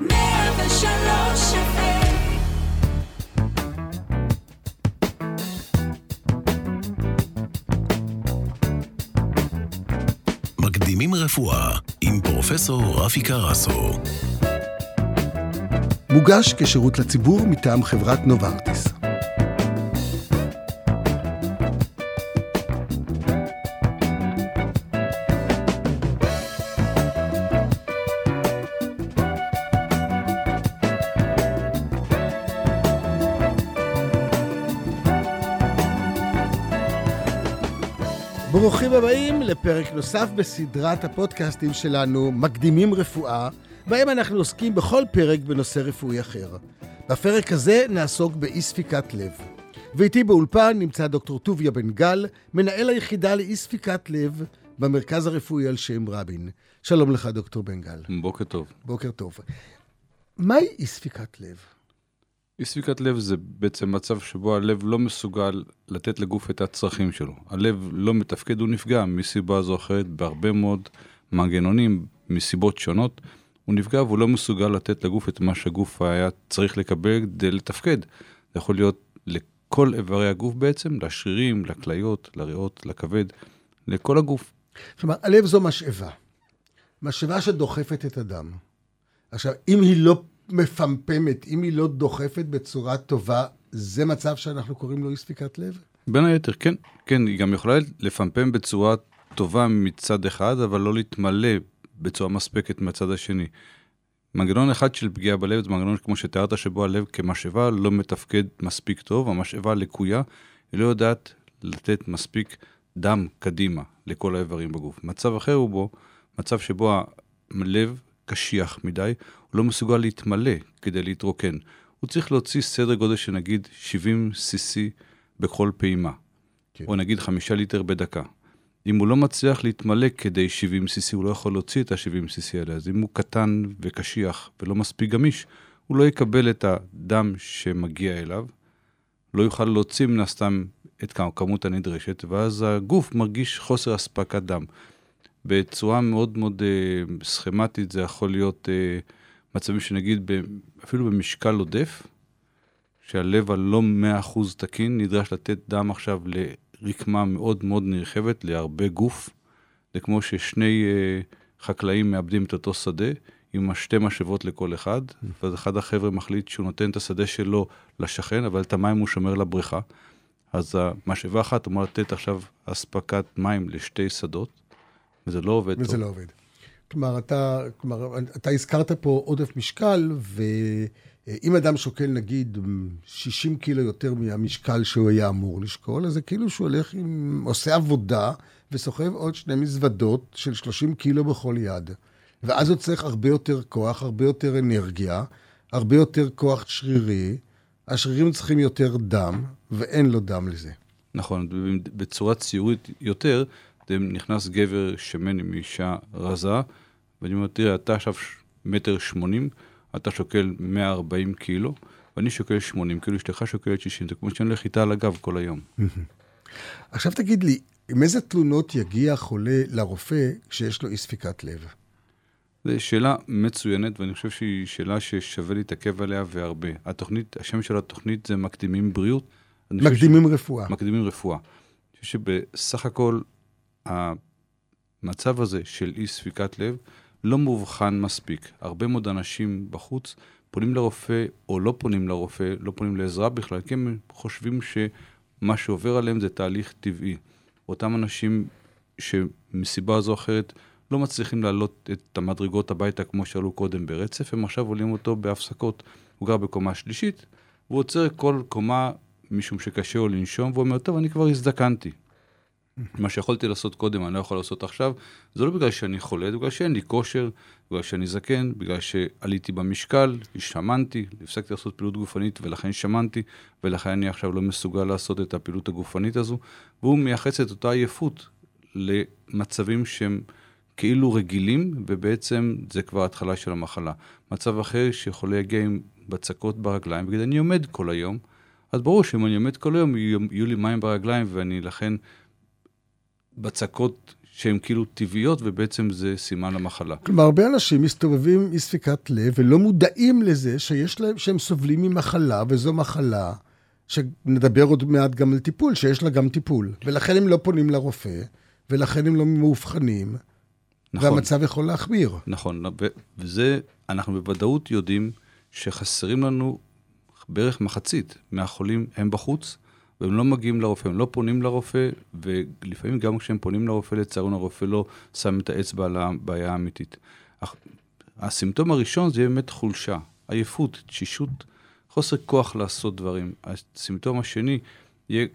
103 FM מקדימים רפואה עם פרופסור רפי קרסו. מוגש כשירות לציבור מטעם חברת נוברטיס. לפרק נוסף בסדרת הפודקאסטים שלנו, מקדימים רפואה, בהם אנחנו עוסקים בכל פרק בנושא רפואי אחר. בפרק הזה נעסוק באי ספיקת לב. ואיתי באולפן נמצא דוקטור טוביה בן גל, מנהל היחידה לאי ספיקת לב במרכז הרפואי על שם רבין. שלום לך, דוקטור בן גל. בוקר טוב. בוקר טוב. מהי אי ספיקת לב? אי ספיקת לב זה בעצם מצב שבו הלב לא מסוגל לתת לגוף את הצרכים שלו. הלב לא מתפקד, הוא נפגע מסיבה זו או אחרת בהרבה מאוד מנגנונים, מסיבות שונות. הוא נפגע והוא לא מסוגל לתת לגוף את מה שהגוף היה צריך לקבל כדי לתפקד. זה יכול להיות לכל איברי הגוף בעצם, לשרירים, לכליות, לריאות, לכבד, לכל הגוף. כלומר, הלב זו משאבה. משאבה שדוחפת את הדם. עכשיו, אם היא לא מפמפמת, אם היא לא דוחפת בצורה טובה, זה מצב שאנחנו קוראים לו אי ספיקת לב? בין היתר, כן. כן, היא גם יכולה לפמפם בצורה טובה מצד אחד, אבל לא להתמלא בצורה מספקת מהצד השני. מנגנון אחד של פגיעה בלב זה מנגנון כמו שתיארת, שבו הלב כמשאבה לא מתפקד מספיק טוב, המשאבה לקויה, היא לא יודעת לתת מספיק דם קדימה לכל האיברים בגוף. מצב אחר הוא בו, מצב שבו הלב קשיח מדי, הוא לא מסוגל להתמלא כדי להתרוקן. הוא צריך להוציא סדר גודל של נגיד 70 cc בכל פעימה, כן. או נגיד 5 ליטר בדקה. אם הוא לא מצליח להתמלא כדי 70 cc, הוא לא יכול להוציא את ה-70 cc האלה. אז אם הוא קטן וקשיח ולא מספיק גמיש, הוא לא יקבל את הדם שמגיע אליו, לא יוכל להוציא מן הסתם את הכמות הנדרשת, ואז הגוף מרגיש חוסר אספקת דם. בצורה מאוד מאוד uh, סכמטית זה יכול להיות uh, מצבים שנגיד ב, אפילו במשקל עודף, שהלב הלא 100% תקין נדרש לתת דם עכשיו לרקמה מאוד מאוד נרחבת, להרבה גוף. זה כמו ששני uh, חקלאים מאבדים את אותו שדה, עם שתי משאבות לכל אחד, ואז אחד החבר'ה מחליט שהוא נותן את השדה שלו לשכן, אבל את המים הוא שומר לבריכה. אז המשאבה אחת אמורה לתת עכשיו אספקת מים לשתי שדות, וזה לא עובד וזה טוב. לא עובד. כלומר, אתה, כלומר, אתה הזכרת פה עודף משקל, ואם אדם שוקל נגיד 60 קילו יותר מהמשקל שהוא היה אמור לשקול, אז זה כאילו שהוא הולך עם, עושה עבודה וסוחב עוד שני מזוודות של 30 קילו בכל יד. ואז הוא צריך הרבה יותר כוח, הרבה יותר אנרגיה, הרבה יותר כוח שרירי. השרירים צריכים יותר דם, ואין לו דם לזה. נכון, בצורה ציורית יותר, נכנס גבר שמן עם אישה רזה, ואני אומר, תראה, אתה עכשיו מטר שמונים, אתה שוקל 140 קילו, ואני שוקל 80 קילו, אשתך שוקלת 60, זה כמו שאני הולך איתה על הגב כל היום. עכשיו תגיד לי, עם איזה תלונות יגיע חולה לרופא כשיש לו אי ספיקת לב? זו שאלה מצוינת, ואני חושב שהיא שאלה ששווה להתעכב עליה והרבה. התוכנית, השם של התוכנית זה מקדימים בריאות. מקדימים ש... רפואה. מקדימים רפואה. אני חושב שבסך הכל המצב הזה של אי ספיקת לב לא מאובחן מספיק. הרבה מאוד אנשים בחוץ פונים לרופא או לא פונים לרופא, לא פונים לעזרה בכלל, כי הם חושבים שמה שעובר עליהם זה תהליך טבעי. אותם אנשים שמסיבה זו או אחרת לא מצליחים לעלות את המדרגות הביתה כמו שעלו קודם ברצף, הם עכשיו עולים אותו בהפסקות. הוא גר בקומה שלישית, והוא עוצר כל קומה משום שקשה לו לנשום, והוא אומר, טוב, אני כבר הזדקנתי. מה שיכולתי לעשות קודם, אני לא יכול לעשות עכשיו. זה לא בגלל שאני חולה, זה בגלל שאין לי כושר, בגלל שאני זקן, בגלל שעליתי במשקל, השמנתי, הפסקתי לעשות פעילות גופנית ולכן שמנתי, ולכן אני עכשיו לא מסוגל לעשות את הפעילות הגופנית הזו. והוא מייחס את אותה עייפות למצבים שהם כאילו רגילים, ובעצם זה כבר התחלה של המחלה. מצב אחר שחולה יגיע עם בצקות ברגליים, ויגיד, אני עומד כל היום, אז ברור שאם אני עומד כל היום, יהיו לי מים ברגליים, ואני לכן בצקות שהן כאילו טבעיות, ובעצם זה סימן למחלה. כלומר, הרבה אנשים מסתובבים עם ספיקת לב ולא מודעים לזה שיש להם, שהם סובלים ממחלה, וזו מחלה, שנדבר עוד מעט גם על טיפול, שיש לה גם טיפול. ולכן הם לא פונים לרופא, ולכן הם לא מאובחנים, נכון. והמצב יכול להחמיר. נכון, וזה, אנחנו בוודאות יודעים שחסרים לנו בערך מחצית מהחולים הם בחוץ, והם לא מגיעים לרופא, הם לא פונים לרופא, ולפעמים גם כשהם פונים לרופא, לצערנו הרופא לא שם את האצבע על הבעיה האמיתית. הסימפטום הראשון זה באמת חולשה, עייפות, תשישות, חוסר כוח לעשות דברים. הסימפטום השני יהיה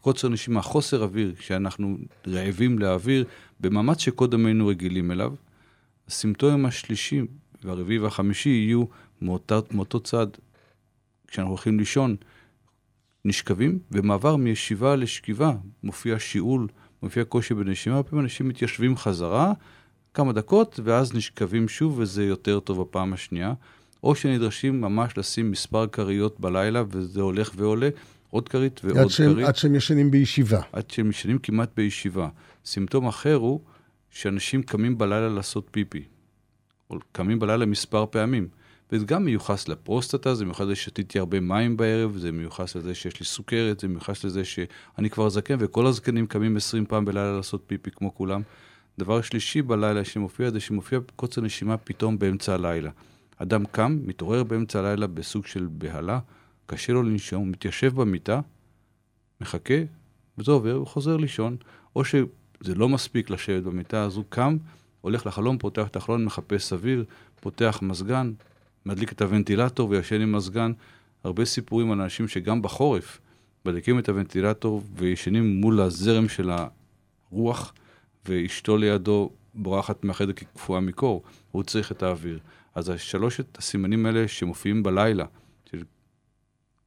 קוצר נשימה, חוסר אוויר, כשאנחנו רעבים לאוויר, במאמץ שקודם היינו רגילים אליו. הסימפטומים השלישי והרביעי והחמישי יהיו מאותו צד, כשאנחנו הולכים לישון, נשכבים, ומעבר מישיבה לשכיבה מופיע שיעול, מופיע קושי בנשימה, הרבה פעמים אנשים מתיישבים חזרה כמה דקות, ואז נשכבים שוב, וזה יותר טוב בפעם השנייה. או שנדרשים ממש לשים מספר כריות בלילה, וזה הולך ועולה, עוד כרית ועוד כרית. עד שהם ישנים בישיבה. עד שהם ישנים כמעט בישיבה. סימפטום אחר הוא שאנשים קמים בלילה לעשות פיפי, או קמים בלילה מספר פעמים. וזה גם מיוחס לפרוסטטה, זה מיוחס לזה ששתיתי הרבה מים בערב, זה מיוחס לזה שיש לי סוכרת, זה מיוחס לזה שאני כבר זקן, וכל הזקנים קמים 20 פעם בלילה לעשות פיפי כמו כולם. דבר שלישי בלילה שמופיע זה שמופיע קוצר נשימה פתאום באמצע הלילה. אדם קם, מתעורר באמצע הלילה בסוג של בהלה, קשה לו לנשום, מתיישב במיטה, מחכה, וזה עובר, הוא חוזר לישון, או שזה לא מספיק לשבת במיטה, אז הוא קם, הולך לחלום, פותח את החלון, מחפש אוויר, פותח מזגן, מדליק את הוונטילטור וישן עם מזגן. הרבה סיפורים על אנשים שגם בחורף מדליקים את הוונטילטור וישנים מול הזרם של הרוח, ואשתו לידו בורחת מהחדר כקפואה מקור, הוא צריך את האוויר. אז השלושת הסימנים האלה שמופיעים בלילה, של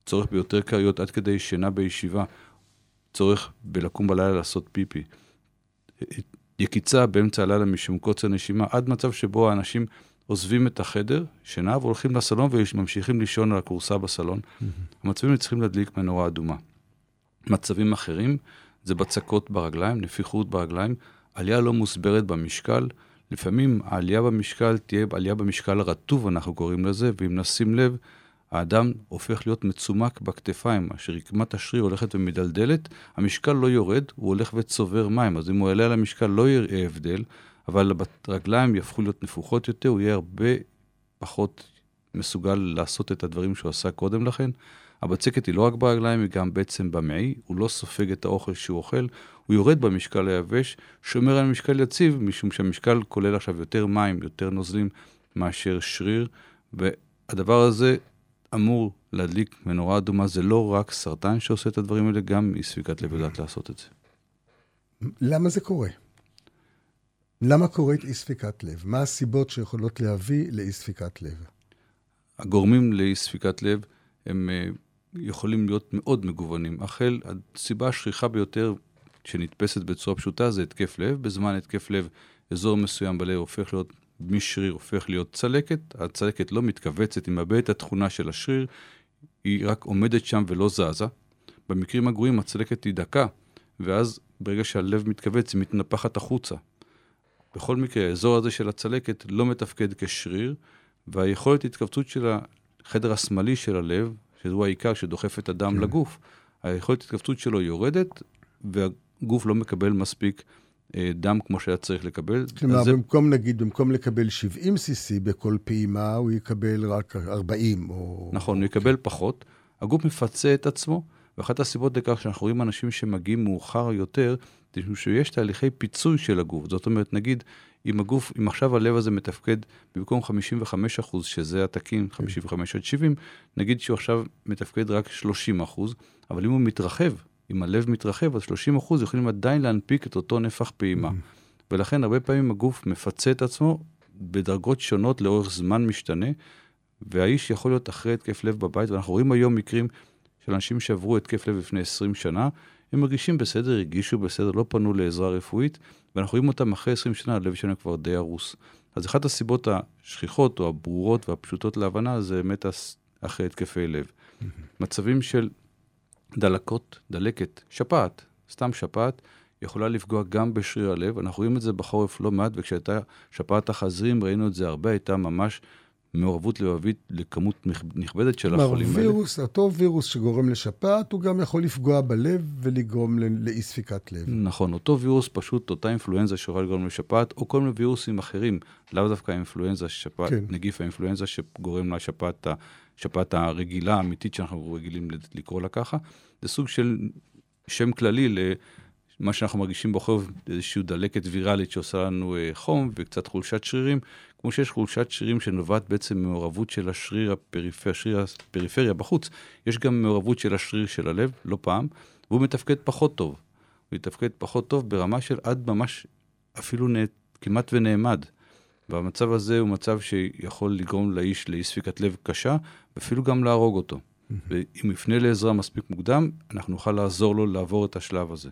צורך ביותר כריות עד כדי שינה בישיבה, צורך בלקום בלילה לעשות פיפי, יקיצה באמצע הלילה משום קוצר נשימה, עד מצב שבו האנשים עוזבים את החדר, שינה, והולכים לסלון וממשיכים לישון על הכורסה בסלון. Mm-hmm. המצבים צריכים להדליק מנורה אדומה. מצבים אחרים זה בצקות ברגליים, נפיחות ברגליים, עלייה לא מוסברת במשקל, לפעמים העלייה במשקל תהיה עלייה במשקל רטוב, אנחנו קוראים לזה, ואם נשים לב, האדם הופך להיות מצומק בכתפיים, אשר רקמת השריר הולכת ומדלדלת, המשקל לא יורד, הוא הולך וצובר מים, אז אם הוא יעלה על המשקל לא יראה הבדל, אבל הרגליים יהפכו להיות נפוחות יותר, הוא יהיה הרבה פחות מסוגל לעשות את הדברים שהוא עשה קודם לכן. הבצקת היא לא רק ברגליים, היא גם בעצם במעי, הוא לא סופג את האוכל שהוא אוכל, הוא יורד במשקל היבש, שומר על משקל יציב, משום שהמשקל כולל עכשיו יותר מים, יותר נוזלים מאשר שריר, והדבר הזה אמור להדליק מנורה אדומה, זה לא רק סרטן שעושה את הדברים האלה, גם אי ספיקת לב יודעת לעשות את זה. למה זה קורה? למה קורית אי ספיקת לב? מה הסיבות שיכולות להביא לאי ספיקת לב? הגורמים לאי ספיקת לב הם אה, יכולים להיות מאוד מגוונים. החל, הסיבה השכיחה ביותר שנתפסת בצורה פשוטה זה התקף לב. בזמן התקף לב, אזור מסוים בלב הופך להיות משריר, הופך להיות צלקת. הצלקת לא מתכווצת, היא מאבדת את התכונה של השריר, היא רק עומדת שם ולא זזה. במקרים הגרועים הצלקת היא דקה, ואז ברגע שהלב מתכווץ היא מתנפחת החוצה. בכל מקרה, האזור הזה של הצלקת לא מתפקד כשריר, והיכולת התכווצות של החדר השמאלי של הלב, שהוא העיקר שדוחף את הדם כן. לגוף, היכולת התכווצות שלו יורדת, והגוף לא מקבל מספיק אה, דם כמו שהיה צריך לקבל. כלומר, זה... במקום, נגיד, במקום לקבל 70 cc בכל פעימה, הוא יקבל רק 40 או... נכון, הוא יקבל פחות. הגוף מפצה את עצמו, ואחת הסיבות לכך שאנחנו רואים אנשים שמגיעים מאוחר יותר, זה שיש תהליכי פיצוי של הגוף. זאת אומרת, נגיד, אם הגוף, אם עכשיו הלב הזה מתפקד במקום 55 אחוז, שזה התקין, 55 עד 70, נגיד שהוא עכשיו מתפקד רק 30 אחוז, אבל אם הוא מתרחב, אם הלב מתרחב, אז 30 אחוז יכולים עדיין להנפיק את אותו נפח פעימה. ולכן הרבה פעמים הגוף מפצה את עצמו בדרגות שונות לאורך זמן משתנה, והאיש יכול להיות אחרי התקף לב בבית, ואנחנו רואים היום מקרים של אנשים שעברו התקף לב לפני 20 שנה, הם מרגישים בסדר, הרגישו בסדר, לא פנו לעזרה רפואית, ואנחנו רואים אותם אחרי 20 שנה, הלב שלהם כבר די הרוס. אז אחת הסיבות השכיחות או הברורות והפשוטות להבנה זה באמת אחרי התקפי לב. מצבים של דלקות, דלקת, שפעת, סתם שפעת, יכולה לפגוע גם בשריר הלב. אנחנו רואים את זה בחורף לא מעט, וכשהייתה שפעת החזירים, ראינו את זה הרבה, הייתה ממש מעורבות לבבית לכמות נכבדת של החולים האלה. וירוס, אותו וירוס שגורם לשפעת, הוא גם יכול לפגוע בלב ולגרום לאי ספיקת לב. נכון, אותו וירוס פשוט, אותה אינפלואנזה שיכולה לגרום לשפעת, או כל מיני וירוסים אחרים, לאו דווקא האינפלואנזה, שפעת, כן. נגיף האינפלואנזה שגורם לשפעת השפעת הרגילה, האמיתית שאנחנו רגילים לקרוא לה ככה. זה סוג של שם כללי למה שאנחנו מרגישים בחורף, איזושהי דלקת ויראלית שעושה לנו אה, חום וקצת חולשת שרירים, כמו שיש חולשת שרירים שנובעת בעצם ממעורבות של השריר הפריפר, השריר הפריפריה בחוץ, יש גם מעורבות של השריר של הלב, לא פעם, והוא מתפקד פחות טוב. הוא מתפקד פחות טוב ברמה של עד ממש אפילו נה, כמעט ונעמד. והמצב הזה הוא מצב שיכול לגרום לאיש לאי ספיקת לב קשה, ואפילו גם להרוג אותו. ואם יפנה לעזרה מספיק מוקדם, אנחנו נוכל לעזור לו לעבור את השלב הזה.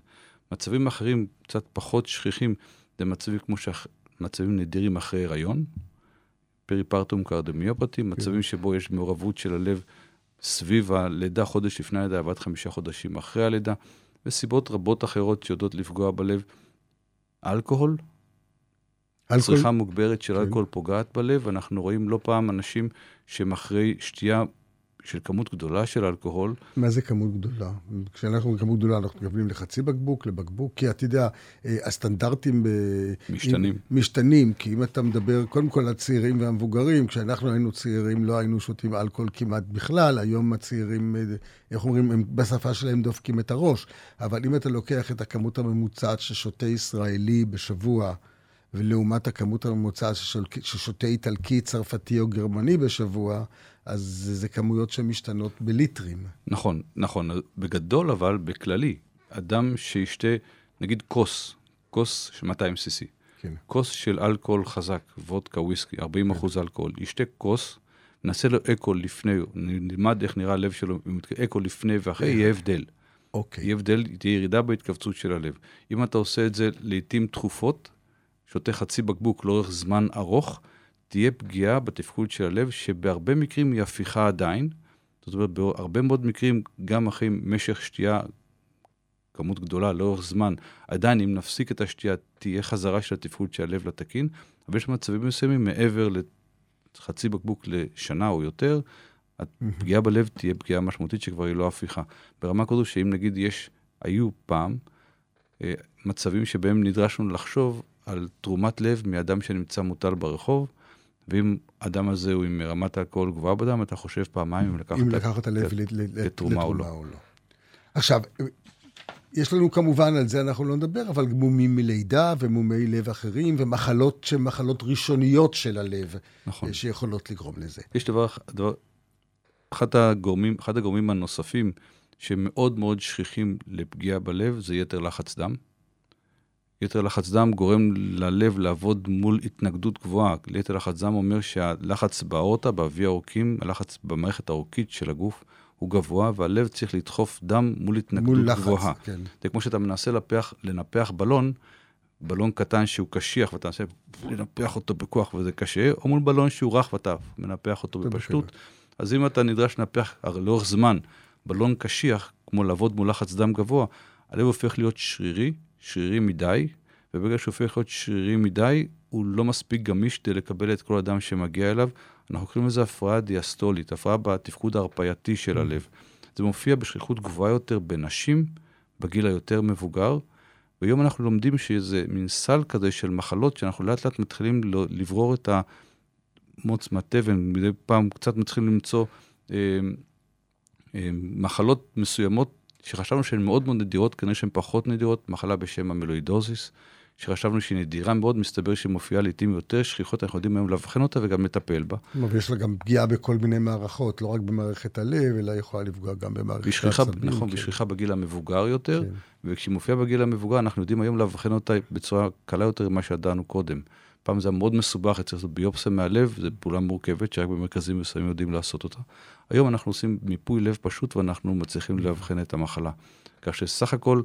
מצבים אחרים, קצת פחות שכיחים, זה מצבים כמו שח... מצבים נדירים אחרי הריון, פריפרטום קרדמיופטי, כן. מצבים שבו יש מעורבות של הלב סביב הלידה, חודש לפני הלידה, עד חמישה חודשים אחרי הלידה, וסיבות רבות אחרות שיודעות לפגוע בלב. אלכוהול, אלכוהול... צריכה מוגברת של כן. אלכוהול פוגעת בלב, אנחנו רואים לא פעם אנשים שהם אחרי שתייה של כמות גדולה של אלכוהול. מה זה כמות גדולה? כשאנחנו אומרים כמות גדולה, אנחנו מתכוונים לחצי בקבוק, לבקבוק, כי אתה יודע, אה, הסטנדרטים... משתנים. משתנים, כי אם אתה מדבר קודם כל הצעירים והמבוגרים, כשאנחנו היינו צעירים לא היינו שותים אלכוהול כמעט בכלל, היום הצעירים, אה, איך אומרים, הם בשפה שלהם דופקים את הראש. אבל אם אתה לוקח את הכמות הממוצעת ששותה ישראלי בשבוע, ולעומת הכמות הממוצעת ששותה איטלקי, צרפתי או גרמני בשבוע, אז זה כמויות שמשתנות בליטרים. נכון, נכון. בגדול, אבל בכללי, אדם שישתה, נגיד כוס, כוס של 200 cc, כן. כוס של אלכוהול חזק, וודקה, וויסקי, 40 כן. אחוז אלכוהול, ישתה כוס, נעשה לו אקו לפני, נלמד איך נראה הלב שלו, אקו לפני ואחרי, יהיה הבדל. אוקיי. יהיה הבדל, תהיה ירידה בהתכווצות של הלב. אם אתה עושה את זה לעיתים תכופות, שותה חצי בקבוק לאורך זמן ארוך, תהיה פגיעה בתפקוד של הלב, שבהרבה מקרים היא הפיכה עדיין. זאת אומרת, בהרבה מאוד מקרים, גם אחרי משך שתייה, כמות גדולה לאורך זמן, עדיין אם נפסיק את השתייה, תהיה חזרה של התפקוד של הלב לתקין, אבל יש מצבים מסוימים מעבר לחצי בקבוק לשנה או יותר, הפגיעה בלב תהיה פגיעה משמעותית שכבר היא לא הפיכה. ברמה כזו שאם נגיד יש, היו פעם, אה, מצבים שבהם נדרשנו לחשוב על תרומת לב מאדם שנמצא מוטל ברחוב, ואם האדם הזה הוא עם רמת אלכוהול גבוהה בדם, אתה חושב פעמיים אם לקחת, אם לקחת את הלב לתרומה או לא. או לא. עכשיו, יש לנו כמובן, על זה אנחנו לא נדבר, אבל מומים מלידה ומומי לב אחרים, ומחלות שהן מחלות ראשוניות של הלב, נכון. שיכולות לגרום לזה. יש דבר, דבר אחד, הגורמים, אחד הגורמים הנוספים שמאוד מאוד שכיחים לפגיעה בלב זה יתר לחץ דם. יתר לחץ דם גורם ללב לעבוד מול התנגדות גבוהה. יתר לחץ דם אומר שהלחץ באורטה, באבי העורקים, הלחץ במערכת העורקית של הגוף הוא גבוה, והלב צריך לדחוף דם מול התנגדות מול גבוהה. לחץ, כן. זה כמו שאתה מנסה לפח, לנפח בלון, בלון קטן שהוא קשיח ואתה מנסה לנפח אותו בכוח וזה קשה, או מול בלון שהוא רך ואתה מנפח אותו בפשטות. אז אם אתה נדרש לנפח לאורך זמן בלון קשיח, כמו לעבוד מול לחץ דם גבוה, הלב הופך להיות שרירי, שרירי מדי, וברגע שהוא הופך להיות שרירי מדי, הוא לא מספיק גמיש כדי לקבל את כל אדם שמגיע אליו. אנחנו קוראים לזה הפרעה דיאסטולית, הפרעה בתפקוד ההרפייתי של הלב. זה מופיע בשכיחות גבוהה יותר בנשים, בגיל היותר מבוגר, והיום אנחנו לומדים שזה מין סל כזה של מחלות שאנחנו לאט לאט מתחילים לברור את המוץ מהתבן, מדי פעם קצת מתחילים למצוא אה, אה, מחלות מסוימות שחשבנו שהן מאוד מאוד נדירות, כנראה שהן פחות נדירות, מחלה בשם המילואידוזיס, שחשבנו שהיא נדירה מאוד, מסתבר שהיא מופיעה לעיתים יותר שכיחות, אנחנו יודעים היום לאבחן אותה וגם לטפל בה. ויש לה גם פגיעה בכל מיני מערכות, לא רק במערכת הלב, אלא יכולה לפגוע גם במערכת העצבים. נכון, כן. בשכיחה בגיל המבוגר יותר, כן. וכשהיא מופיעה בגיל המבוגר, אנחנו יודעים היום לאבחן אותה בצורה קלה יותר ממה שידענו קודם. פעם זה היה מאוד מסובך, צריך לעשות ביופסיה מהלב, זו פעולה מורכבת שרק במרכזים מסוימים יודעים לעשות אותה. היום אנחנו עושים מיפוי לב פשוט ואנחנו מצליחים לאבחן את המחלה. כך שסך הכל,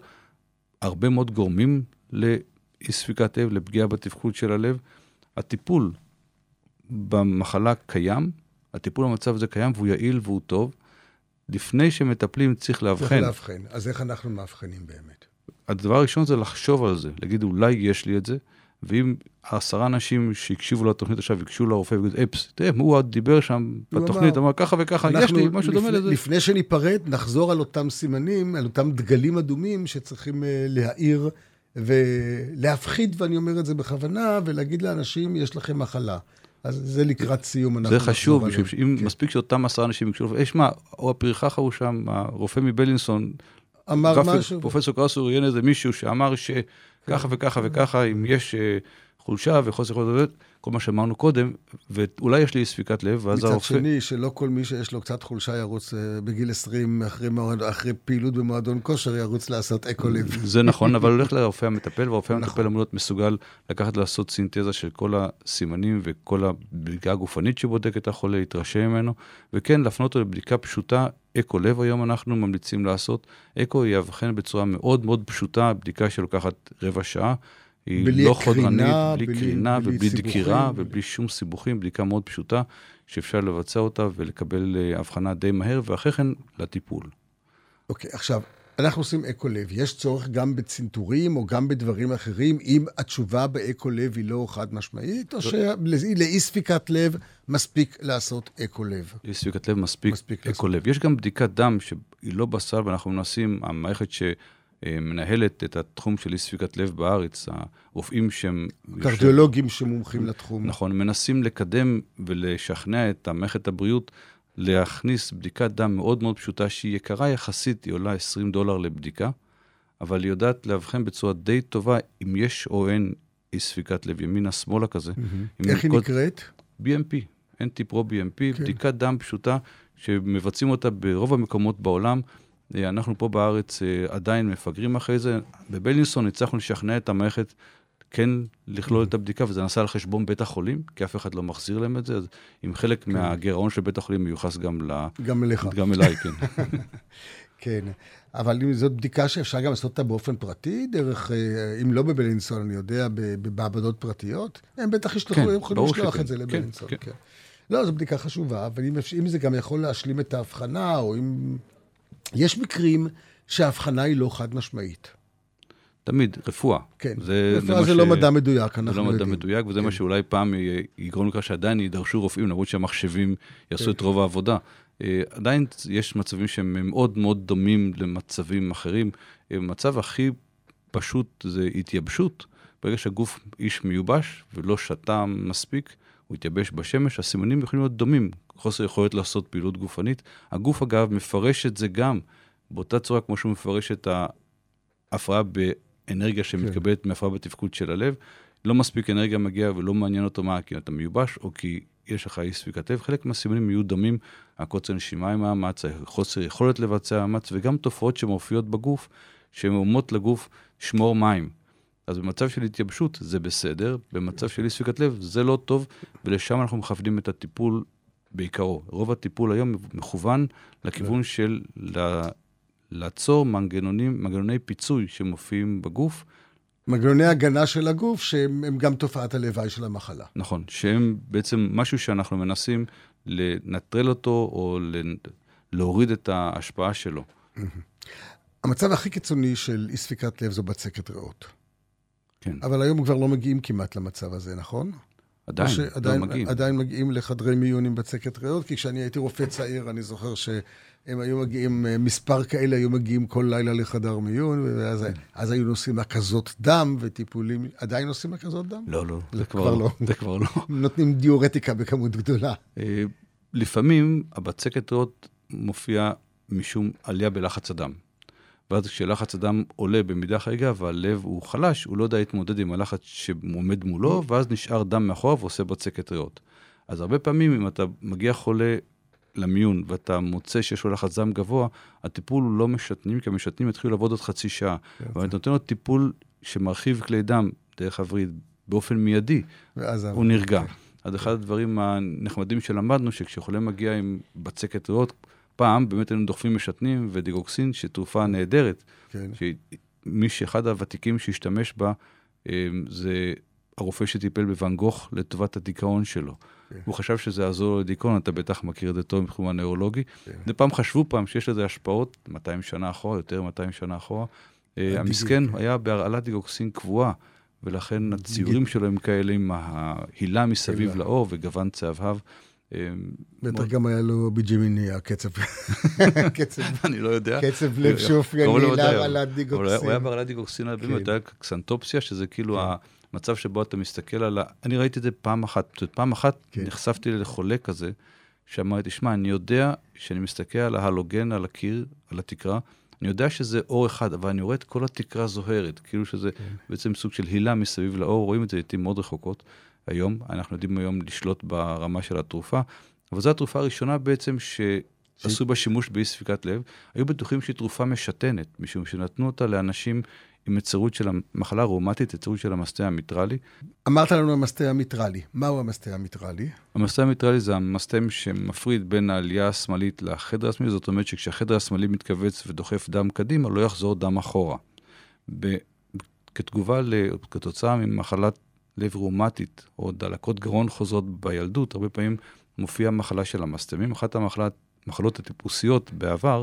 הרבה מאוד גורמים לאי ספיקת לב, לפגיעה בתפקוד של הלב. הטיפול במחלה קיים, הטיפול במצב הזה קיים והוא יעיל והוא טוב. לפני שמטפלים צריך לאבחן. צריך לאבחן. אז איך אנחנו מאבחנים באמת? הדבר הראשון זה לחשוב על זה, להגיד אולי יש לי את זה, ואם עשרה אנשים שהקשיבו לתוכנית עכשיו, ייגשו לרופא ויגידו, אפס, תראה, הוא דיבר שם בתוכנית, אמר ככה וככה, יש לי משהו דומה לזה. לפני שניפרד, נחזור על אותם סימנים, על אותם דגלים אדומים שצריכים אה, להאיר ולהפחיד, ואני אומר את זה בכוונה, ולהגיד לאנשים, יש לכם מחלה. אז זה לקראת סיום. זה חשוב, משום שאם כן. מספיק שאותם עשרה אנשים יקשו, יש מה, או הפרחח ההוא שם, הרופא מבלינסון, אמר משהו. פרופסור קרסו ראיין איזה מישהו שאמר שככה וככה וככה, אם יש אה, חולשה וחוסר יכולת, כל מה שאמרנו קודם, ואולי יש לי ספיקת לב, ואז מצד הרופא... מצד שני, שלא כל מי שיש לו קצת חולשה ירוץ אה, בגיל 20, אחרי, מועד, אחרי פעילות במועדון כושר, ירוץ לעשות אקו לב. זה נכון, אבל הולך לרופא המטפל, והרופא נכון. המטפל אמור להיות מסוגל לקחת לעשות סינתזה של כל הסימנים וכל הבדיקה הגופנית שבודקת את החולה, להתרשם ממנו, וכן, להפנות אותו לבדיקה פשוטה, אקו לב היום אנחנו ממליצים לעשות. אקו יאבחן בצורה מאוד מאוד פשוטה, בדיקה שלוקחת רבע שעה. היא לא חודרנית, בלי, בלי קרינה בלי ובלי סיבוכים. דקירה ובלי שום סיבוכים, בדיקה מאוד פשוטה, שאפשר לבצע אותה ולקבל אה, הבחנה די מהר, ואחרי כן לטיפול. אוקיי, okay, עכשיו, אנחנו עושים אקו לב. יש צורך גם בצנתורים או גם בדברים אחרים, אם התשובה באקו לב היא לא חד משמעית, או שלאי ספיקת לב מספיק לעשות אקו לב? לאי ספיקת לב מספיק, מספיק אקו לב. יש גם בדיקת דם שהיא לא בסל, ואנחנו מנסים, המערכת ש... אה, מנהלת את התחום של אי ספיקת לב בארץ, הרופאים שהם... קרדיולוגים שמומחים לתחום. נכון, מנסים לקדם ולשכנע את המערכת הבריאות להכניס בדיקת דם מאוד מאוד פשוטה, שהיא יקרה יחסית, היא עולה 20 דולר לבדיקה, אבל היא יודעת לאבחן בצורה די טובה אם יש או אין אי ספיקת לב ימינה-שמאלה כזה. Mm-hmm. איך היא קוד... נקראת? BMP, NT-Pro BMP, כן. בדיקת דם פשוטה שמבצעים אותה ברוב המקומות בעולם. אה, אנחנו פה בארץ אה, עדיין מפגרים אחרי זה. בבלינסון הצלחנו לשכנע את המערכת כן לכלול את הבדיקה, וזה נעשה על חשבון בית החולים, כי אף אחד לא מחזיר להם את זה, אז אם חלק כן. מהגירעון של בית החולים מיוחס גם ל... גם אליך. גם אליי, כן. כן, אבל אם זאת בדיקה שאפשר גם לעשות אותה באופן פרטי, דרך, אה, אם לא בבלינסון, אני יודע, במעבדות פרטיות, הם בטח ישלחו, כן, הם יכולים לשלוח את זה לבלינסון. כן, כן. כן. לא, זו בדיקה חשובה, אבל אם, אם זה גם יכול להשלים את ההבחנה, או אם יש מקרים שההבחנה היא לא חד משמעית. תמיד, רפואה. כן, זה, רפואה זה, זה לא ש... מדע מדויק, אנחנו יודעים. זה לא מדע מדויק, וזה כן. מה שאולי פעם יגרום לכך שעדיין יידרשו רופאים, למרות שהמחשבים יעשו כן. את רוב העבודה. אה, עדיין יש מצבים שהם מאוד מאוד דומים למצבים אחרים. המצב אה, הכי פשוט זה התייבשות. ברגע שהגוף איש מיובש ולא שתה מספיק, הוא התייבש בשמש, הסימנים יכולים להיות דומים, חוסר יכולת לעשות פעילות גופנית. הגוף, אגב, מפרש את זה גם באותה צורה כמו שהוא מפרש את ההפרעה באנרגיה שמתקבלת כן. מהפרעה בתפקוד של הלב. לא מספיק אנרגיה מגיעה ולא מעניין אותו מה, כי אתה מיובש או כי יש לך אי ספיקת לב. חלק מהסימנים יהיו דומים, הקוצר נשימה עם המאמץ, חוסר יכולת לבצע מאמץ, וגם תופעות שמופיעות בגוף, שהן אומות לגוף שמור מים. אז במצב של התייבשות זה בסדר, במצב של אי ספיקת לב זה לא טוב, ולשם אנחנו מכוונים את הטיפול בעיקרו. רוב הטיפול היום מכוון לכיוון של לעצור מנגנונים, מנגנוני פיצוי שמופיעים בגוף. מנגנוני הגנה של הגוף, שהם גם תופעת הלוואי של המחלה. נכון, שהם בעצם משהו שאנחנו מנסים לנטרל אותו או להוריד את ההשפעה שלו. המצב הכי קיצוני של אי ספיקת לב זו בצקת ריאות. כן. אבל היום כבר לא מגיעים כמעט למצב הזה, נכון? עדיין, שעדיין, לא מגיעים. עדיין מגיעים לחדרי מיון עם בצקת ריאות, כי כשאני הייתי רופא צעיר, אני זוכר שהם היו מגיעים, מספר כאלה היו מגיעים כל לילה לחדר מיון, ואז אז היו נושאים הקזות דם וטיפולים, עדיין עושים הקזות דם? לא, לא, זה, זה כבר לא. זה כבר לא. נותנים דיורטיקה בכמות גדולה. אה, לפעמים הבצקת ריאות מופיעה משום עלייה בלחץ הדם. ואז כשלחץ הדם עולה במידה חריגה והלב הוא חלש, הוא לא יודע להתמודד עם הלחץ שעומד מולו, ואז נשאר דם מאחורה ועושה בצקת ריאות. אז הרבה פעמים אם אתה מגיע חולה למיון ואתה מוצא שיש לו לחץ דם גבוה, הטיפול הוא לא משתנים, כי המשתנים יתחילו לעבוד עוד חצי שעה. אבל אתה נותן לו טיפול שמרחיב כלי דם דרך הווריד באופן מיידי, הוא נרגע. אז אחד הדברים הנחמדים שלמדנו, שכשחולה מגיע עם בצקת ריאות, פעם באמת היינו דוחפים משתנים ודיגוקסין, שתרופה נהדרת. כן. שמי שאחד הוותיקים שהשתמש בה, אה, זה הרופא שטיפל בוואן גוך לטובת הדיכאון שלו. כן. הוא חשב שזה יעזור לו לדיכאון, אתה בטח מכיר את זה טוב מתחום הנאורולוגי. כן. ופעם חשבו פעם שיש לזה השפעות, 200 שנה אחורה, יותר 200 שנה אחורה, אה, המסכן היה בהרעלת דיגוקסין קבועה, ולכן הציורים שלו הם כאלה עם ההילה מסביב לאור וגוון צהבהב. אה, בטח גם היה לו בג'מיני הקצב, קצב, אני לא יודע. קצב לב שאופייני להרעלת דיגוקסין. הוא היה בהרעלת דיגוקסין, באמת, היה קסנטופסיה, שזה כאילו כן. המצב שבו אתה מסתכל על ה... אני ראיתי את זה פעם אחת, פעם אחת כן. נחשפתי לחולה כזה, שאמרתי, תשמע, אני יודע שאני מסתכל על ההלוגן על הקיר, על התקרה, אני יודע שזה אור אחד, אבל אני רואה את כל התקרה זוהרת, כאילו שזה כן. בעצם סוג של הילה מסביב לאור, רואים את זה לעיתים מאוד רחוקות. היום, אנחנו יודעים היום לשלוט ברמה של התרופה, אבל זו התרופה הראשונה בעצם שעשו בה שימוש באי ספיקת לב. היו בטוחים שהיא תרופה משתנת, משום שנתנו אותה לאנשים עם היצרות של המחלה הראומטית, היצרות של המסטה המיטרלי. אמרת לנו המסטה המיטרלי. מהו המסטה המיטרלי? המסטה המיטרלי זה המסטם שמפריד בין העלייה השמאלית לחדר השמאלי, זאת אומרת שכשהחדר השמאלי מתכווץ ודוחף דם קדימה, לא יחזור דם אחורה. ב... כתגובה, כתוצאה ממחלת לב ראומטית או דלקות גרון חוזרות בילדות, הרבה פעמים מופיעה מחלה של המסטמים. אחת המחלות הטיפוסיות בעבר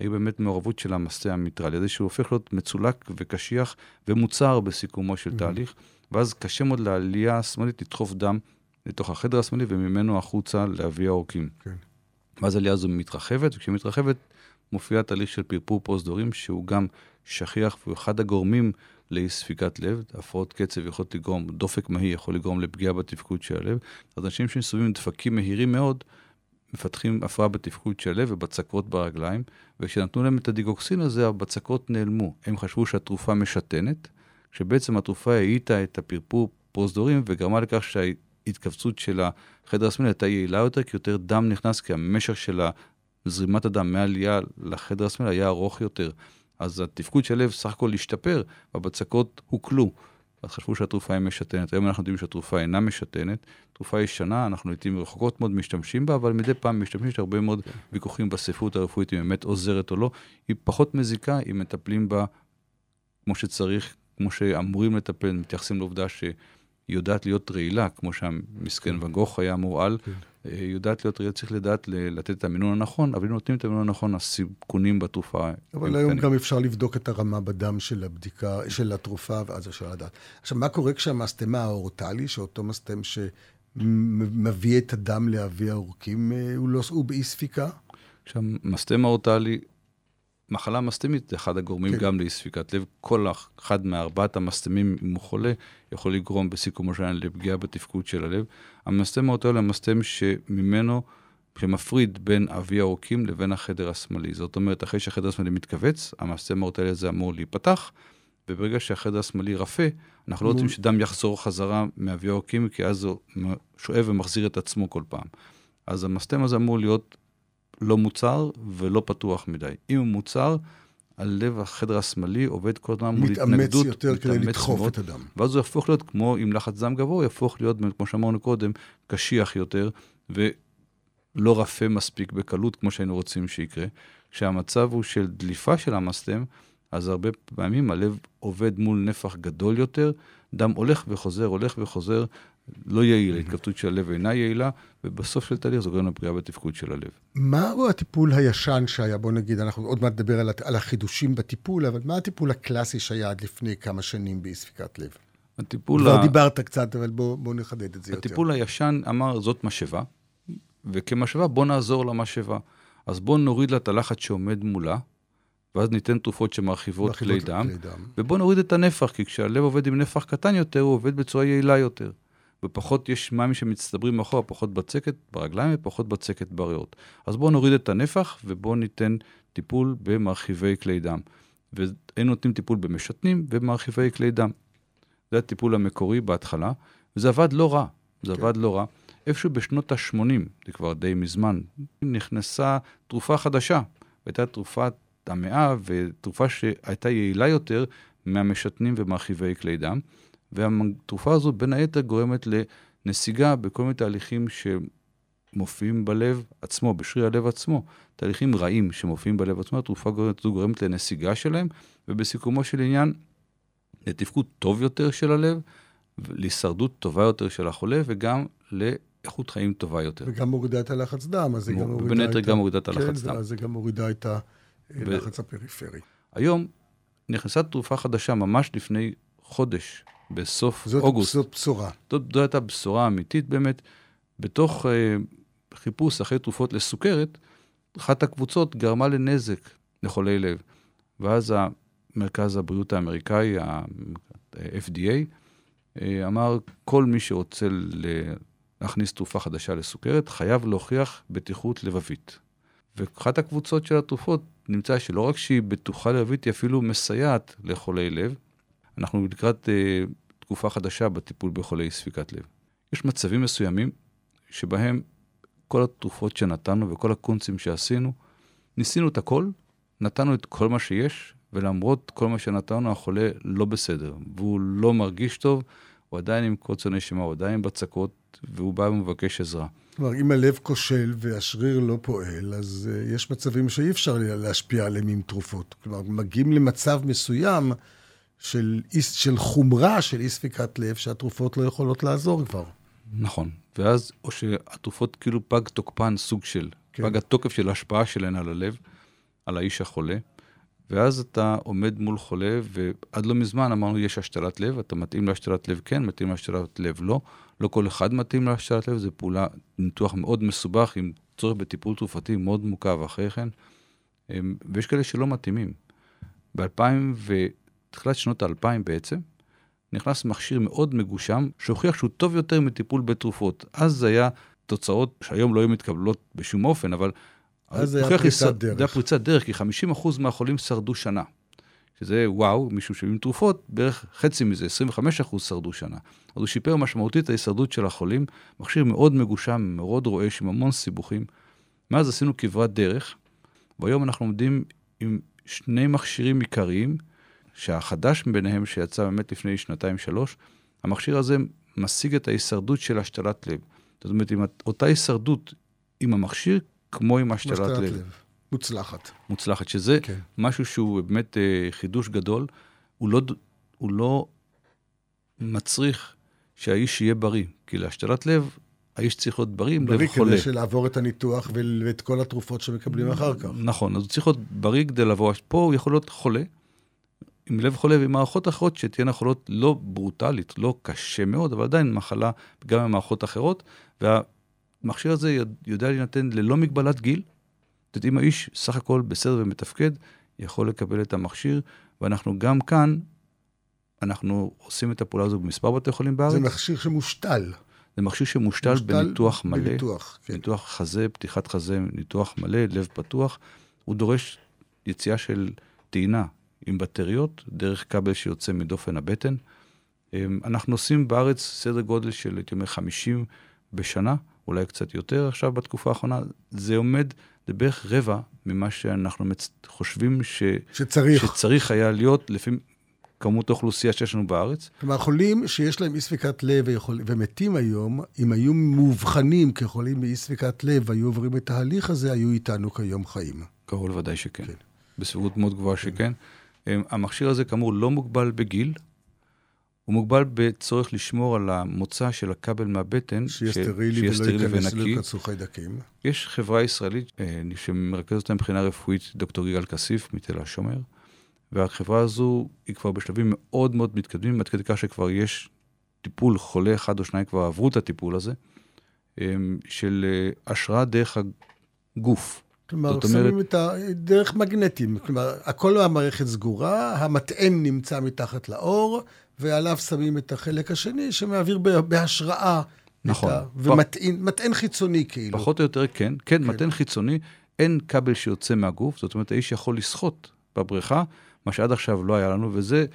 היו באמת מעורבות של המסטה המיטרלי, זה שהוא הופך להיות מצולק וקשיח ומוצר בסיכומו של mm-hmm. תהליך, ואז קשה מאוד לעלייה השמאלית לדחוף דם לתוך החדר השמאלי וממנו החוצה לאבי העורקים. כן. ואז העלייה הזו מתרחבת, וכשהיא מתרחבת מופיע תהליך של פרפור פרוזדורים, שהוא גם שכיח והוא אחד הגורמים לאי ספיקת לב. הפרעות קצב יכולות לגרום, דופק מהיר יכול לגרום לפגיעה בתפקוד של הלב. אז אנשים שמסתובבים עם דפקים מהירים מאוד, מפתחים הפרעה בתפקוד של הלב ובצקרות ברגליים, וכשנתנו להם את הדיגוקסין הזה, הבצקרות נעלמו. הם חשבו שהתרופה משתנת, שבעצם התרופה האיטה את הפרפור פרוזדורים וגרמה לכך שההתכווצות של החדר השמאלי הייתה יעילה יותר, כי יותר דם נכנס, כי המשך של זרימת הדם מהעלייה לחדר השמאלי היה ארוך יותר. אז התפקוד של הלב סך הכל השתפר, והבצקות הוקלו. אז חשבו שהתרופה היא משתנת. היום אנחנו יודעים שהתרופה אינה משתנת. תרופה ישנה, אנחנו לעיתים רחוקות מאוד משתמשים בה, אבל מדי פעם משתמשים, יש הרבה מאוד ויכוחים בספרות הרפואית אם באמת עוזרת או לא. היא פחות מזיקה אם מטפלים בה כמו שצריך, כמו שאמורים לטפל, מתייחסים לעובדה שהיא יודעת להיות רעילה, כמו שהמסכן כן. וגוך היה אמור על. יודעת להיות, צריך לדעת לתת את המינון הנכון, אבל אם נותנים את המינון הנכון, הסיכונים בתרופה... אבל היום גם אפשר לבדוק את הרמה בדם של הבדיקה, של התרופה, ואז אפשר לדעת. עכשיו, מה קורה כשהמסטמה האורטלי, שאותו מסטם שמביא את הדם לאבי העורקים, אה, הוא, לא, הוא באי ספיקה? כשהמסטמה האורטלי מחלה מסטמית זה אחד הגורמים כן. גם לאי ספיקת לב. כל אחד מארבעת המסטמים, אם הוא חולה, יכול לגרום בסיכומו של לפגיעה בתפקוד של הלב. המסטם האותו הוא המסטם שממנו, שמפריד בין אבי העורקים לבין החדר השמאלי. זאת אומרת, אחרי שהחדר השמאלי מתכווץ, המסטם האורטלי הזה אמור להיפתח, וברגע שהחדר השמאלי רפה, אנחנו לא רוצים שדם יחזור חזרה מאבי העורקים, כי אז הוא שואב ומחזיר את עצמו כל פעם. אז המסטם הזה אמור להיות לא מוצר ולא פתוח מדי. אם הוא מוצר, הלב החדר השמאלי עובד כל הזמן מול התנגדות. מתאמץ יותר כדי לדחוף מאוד, את הדם. ואז הוא יהפוך להיות כמו עם לחץ דם גבוה, הוא יהפוך להיות, כמו שאמרנו קודם, קשיח יותר, ולא רפה מספיק בקלות, כמו שהיינו רוצים שיקרה. כשהמצב הוא של דליפה של המסתם, אז הרבה פעמים הלב עובד מול נפח גדול יותר, דם הולך וחוזר, הולך וחוזר, לא יעיל, ההתכווצות של הלב אינה יעילה, ובסוף של תהליך זה גורם לפגיעה בתפקוד של הלב. מהו הטיפול הישן שהיה? בוא נגיד, אנחנו עוד מעט נדבר על, על החידושים בטיפול, אבל מה הטיפול הקלאסי שהיה עד לפני כמה שנים באי ספיקת לב? הטיפול... כבר ה... דיברת קצת, אבל בוא, בוא נחדד את זה הטיפול יותר. הטיפול הישן אמר, זאת משאבה, וכמשאבה בוא נעזור למשאבה. אז בוא נוריד לה את הלחץ שעומד מולה, ואז ניתן תרופות שמרחיבות כלי דם, דם, ובוא נוריד את הנפח, כי כשהלב עובד עם נפח קטן יותר, הוא עובד בצורה יעילה יותר. ופחות יש מים שמצטברים מאחורה, פחות בצקת ברגליים ופחות בצקת בריאות. אז בואו נוריד את הנפח ובואו ניתן טיפול במרחיבי כלי דם. והיינו נותנים טיפול במשתנים ומרחיבי כלי דם. זה הטיפול המקורי בהתחלה, וזה עבד לא רע. זה כן. עבד לא רע. איפשהו בשנות ה-80, זה כבר די מזמן, נכנסה תרופה חדשה. הייתה תרופת המאה, ותרופה שהייתה יעילה יותר מהמשתנים ומרחיבי כלי דם. והתרופה הזו בין היתר גורמת לנסיגה בכל מיני תהליכים שמופיעים בלב עצמו, בשריר הלב עצמו, תהליכים רעים שמופיעים בלב עצמו, התרופה הזו גורמת לנסיגה שלהם, ובסיכומו של עניין, לתפקוד טוב יותר של הלב, להישרדות טובה יותר של החולה, וגם לאיכות חיים טובה יותר. וגם מורידה את הלחץ דם, אז זה גם מורידה את... בין היתר גם מורידה את הלחץ כן, דם. כן, זה גם מורידה את הלחץ ו... הפריפרי. היום נכנסה תרופה חדשה ממש לפני חודש, בסוף זאת, אוגוסט. זאת בשורה. זאת, זו הייתה בשורה אמיתית באמת. בתוך אה, חיפוש אחרי תרופות לסוכרת, אחת הקבוצות גרמה לנזק לחולי לב. ואז מרכז הבריאות האמריקאי, ה-FDA, אה, אמר, כל מי שרוצה להכניס תרופה חדשה לסוכרת, חייב להוכיח בטיחות לבבית. ואחת הקבוצות של התרופות נמצא שלא רק שהיא בטוחה לבבית, היא אפילו מסייעת לחולי לב. אנחנו לקראת אה, תקופה חדשה בטיפול בחולי ספיקת לב. יש מצבים מסוימים שבהם כל התרופות שנתנו וכל הקונצים שעשינו, ניסינו את הכל, נתנו את כל מה שיש, ולמרות כל מה שנתנו, החולה לא בסדר, והוא לא מרגיש טוב, הוא עדיין עם קוצר נשימה, הוא עדיין בצקות, והוא בא ומבקש עזרה. כלומר, אם הלב כושל והשריר לא פועל, אז uh, יש מצבים שאי אפשר להשפיע עליהם עם תרופות. כלומר, מגיעים למצב מסוים של, של חומרה של אי ספיקת לב, שהתרופות לא יכולות לעזור כבר. נכון, ואז, או שהתרופות כאילו פג תוקפן, סוג של, כן. פג התוקף של ההשפעה שלהן על הלב, על האיש החולה, ואז אתה עומד מול חולה, ועד לא מזמן אמרנו, יש השתלת לב, אתה מתאים להשתלת לב כן, מתאים להשתלת לב לא. לא כל אחד מתאים להשתלת לב, זו פעולה, ניתוח מאוד מסובך, עם צורך בטיפול תרופתי מאוד מורכב אחרי כן, אמ, ויש כאלה שלא מתאימים. ב-2000 ותחילת שנות ה-2000 בעצם, נכנס מכשיר מאוד מגושם, שהוכיח שהוא טוב יותר מטיפול בתרופות. אז זה היה תוצאות שהיום לא היו מתקבלות בשום אופן, אבל אז זה היה פריצת דרך. זה היה פריצת דרך, כי 50% מהחולים שרדו שנה. שזה וואו, מישהו שעם תרופות, בערך חצי מזה, 25% שרדו שנה. אז הוא שיפר משמעותית את ההישרדות של החולים, מכשיר מאוד מגושם, מאוד רועש, עם המון סיבוכים. מאז עשינו כברת דרך, והיום אנחנו עומדים עם שני מכשירים עיקריים, שהחדש מביניהם, שיצא באמת לפני שנתיים-שלוש, המכשיר הזה משיג את ההישרדות של השתלת לב. זאת אומרת, עם אותה הישרדות עם המכשיר, כמו עם השתלת לב. לב. מוצלחת. מוצלחת, שזה כן. משהו שהוא באמת אה, חידוש גדול. הוא לא, הוא לא מצריך שהאיש יהיה בריא, כי להשתלת לב, האיש צריך להיות בריא עם לב חולה. בריא כדי לעבור את הניתוח ואת כל התרופות שמקבלים אחר כך. נכון, אז הוא צריך להיות בריא כדי לעבור. פה הוא יכול להיות חולה, עם לב חולה ועם מערכות אחרות שתהיינה חולות לא ברוטלית, לא קשה מאוד, אבל עדיין מחלה גם עם מערכות אחרות. וה... המכשיר הזה יודע להינתן ללא מגבלת גיל. זאת אומרת, אם האיש סך הכל בסדר ומתפקד, יכול לקבל את המכשיר, ואנחנו גם כאן, אנחנו עושים את הפעולה הזו במספר בתי חולים בארץ. זה מכשיר שמושתל. זה מכשיר שמושתל מושתל בניתוח מלא. בניתוח, כן. ניתוח חזה, פתיחת חזה, ניתוח מלא, לב פתוח. הוא דורש יציאה של טעינה עם בטריות, דרך כבל שיוצא מדופן הבטן. אמ, אנחנו עושים בארץ סדר גודל של, הייתי אומר, 50 בשנה. אולי קצת יותר עכשיו בתקופה האחרונה, זה עומד, זה בערך רבע ממה שאנחנו מצ... חושבים ש... שצריך. שצריך היה להיות לפי כמות האוכלוסייה שיש לנו בארץ. כלומר, חולים שיש להם אי ספיקת לב ויכול... ומתים היום, אם היו מאובחנים כחולים באי ספיקת לב והיו עוברים את ההליך הזה, היו איתנו כיום חיים. קרוב לוודאי שכן. כן. בסבירות מאוד גבוהה כן. שכן. המכשיר הזה, כאמור, לא מוגבל בגיל. הוא מוגבל בצורך לשמור על המוצא של הכבל מהבטן, שיהיה סטרילי ולא ייכנסו חיידקים. יש חברה ישראלית אה, שמרכזת אותה מבחינה רפואית, דוקטור יגאל כסיף מתל השומר, והחברה הזו היא כבר בשלבים מאוד מאוד מתקדמים, עד כדי כך שכבר יש טיפול, חולה אחד או שניים כבר עברו את הטיפול הזה, אה, של אה, השראה דרך הגוף. כלומר, שמים אומרת... את ה... דרך מגנטים. כלומר, הכל המערכת סגורה, המטען נמצא מתחת לאור, ועליו שמים את החלק השני, שמעביר בהשראה. נכון. ה... ומטען חיצוני כאילו. פחות או יותר כן. כן, כן. מטען חיצוני, אין כבל שיוצא מהגוף, זאת אומרת, האיש יכול לשחות בבריכה, מה שעד עכשיו לא היה לנו, וזה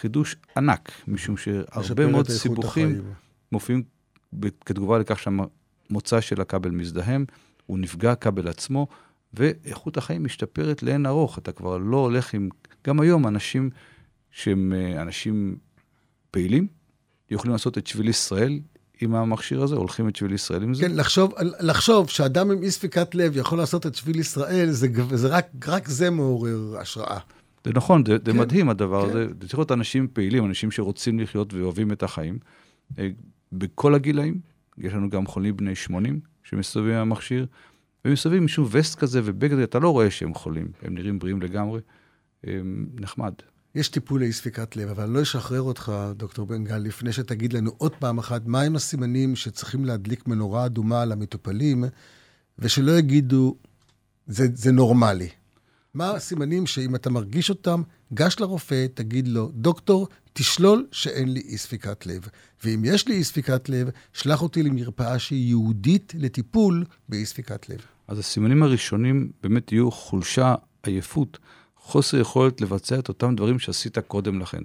חידוש ענק, משום שהרבה מאוד סיבוכים מופיעים כתגובה לכך שהמוצא של הכבל מזדהם, הוא נפגע, הכבל עצמו, ואיכות החיים משתפרת לאין ארוך. אתה כבר לא הולך עם... גם היום אנשים שהם אה, אנשים פעילים, יכולים לעשות את שביל ישראל עם המכשיר הזה, הולכים את שביל ישראל עם זה. כן, לחשוב, לחשוב שאדם עם אי ספיקת לב יכול לעשות את שביל ישראל, זה, זה רק, רק זה מעורר השראה. זה נכון, זה, כן, זה מדהים הדבר כן. הזה. זה צריך להיות אנשים פעילים, אנשים שרוצים לחיות ואוהבים את החיים. אה, בכל הגילאים, יש לנו גם חולים בני 80 שמסתובבים עם המכשיר, עם שום וסט כזה ובגד, אתה לא רואה שהם חולים, הם נראים בריאים לגמרי. נחמד. יש טיפול לאי ספיקת לב, אבל אני לא אשחרר אותך, דוקטור בן גל, לפני שתגיד לנו עוד פעם אחת, מהם הסימנים שצריכים להדליק מנורה אדומה על המטופלים, ושלא יגידו, זה, זה נורמלי. מה הסימנים שאם אתה מרגיש אותם, גש לרופא, תגיד לו, דוקטור, תשלול שאין לי אי ספיקת לב. ואם יש לי אי ספיקת לב, שלח אותי למרפאה שהיא ייעודית לטיפול באי ספיקת לב. אז הסימנים הראשונים באמת יהיו חולשה, עייפות, חוסר יכולת לבצע את אותם דברים שעשית קודם לכן.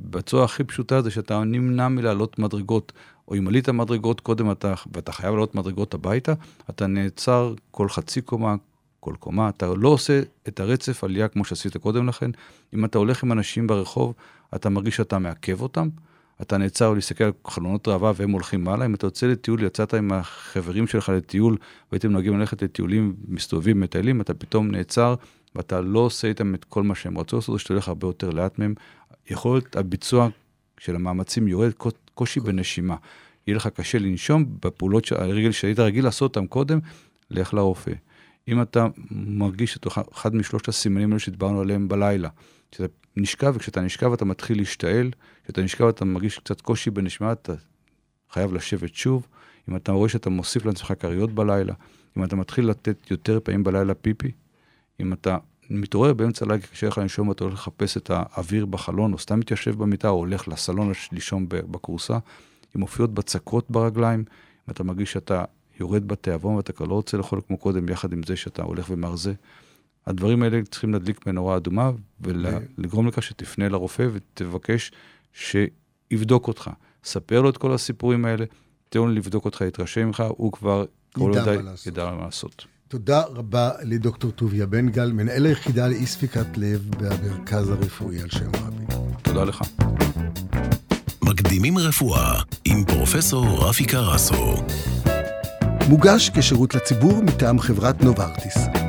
בצורה הכי פשוטה זה שאתה נמנע מלעלות מדרגות, או אם עלית מדרגות קודם אתה, ואתה חייב לעלות מדרגות הביתה, אתה נעצר כל חצי קומה, כל קומה, אתה לא עושה את הרצף עלייה כמו שעשית קודם לכן. אם אתה הולך עם אנשים ברחוב, אתה מרגיש שאתה מעכב אותם, אתה נעצר להסתכל על חלונות ראווה והם הולכים מעלה. אם אתה יוצא לטיול, יצאת עם החברים שלך לטיול, והייתם נוהגים ללכת לטיולים, מסתובבים, מטיילים, אתה פתאום נעצר, ואתה לא עושה איתם את כל מה שהם רצו לעשות, שאתה הולך הרבה יותר לאט מהם. יכולת הביצוע של המאמצים יורד, קושי בנשימה. יהיה לך קשה לנשום בפעולות שהיית רגיל לעשות אותם קודם, לך לרופא. אם אתה מרגיש את אחד משלושת הסימנים האלה שדיברנו עליהם בלילה, שאתה נשכב, וכשאתה נשכב אתה מתחיל להשתעל, כשאתה נשכב אתה מרגיש קצת קושי בנשמה, אתה חייב לשבת שוב. אם אתה רואה שאתה מוסיף לעצמך כריות בלילה, אם אתה מתחיל לתת יותר פעמים בלילה פיפי, אם אתה מתעורר באמצע הלילה, קשה לך לנשום ואתה הולך לחפש את האוויר בחלון, או סתם מתיישב במיטה, או הולך לסלון לישון בכורסה, אם מופיעות בצקות ברגליים, אם אתה מרגיש שאתה יורד בתיאבון ואתה כבר לא רוצה לאכול כמו קודם, יחד עם זה שאתה הולך ומרזה. הדברים האלה צריכים להדליק מנורה אדומה ולגרום לכך שתפנה לרופא ותבקש שיבדוק אותך. ספר לו את כל הסיפורים האלה, תן לו לבדוק אותך, יתרשם ממך, הוא כבר כל עוד ידע מה לעשות. תודה רבה לדוקטור טוביה בן גל, מנהל היחידה לאי ספיקת לב במרכז הרפואי על שם רבין. תודה לך. מקדימים רפואה עם פרופסור רפי קרסו. מוגש כשירות לציבור מטעם חברת נוברטיס.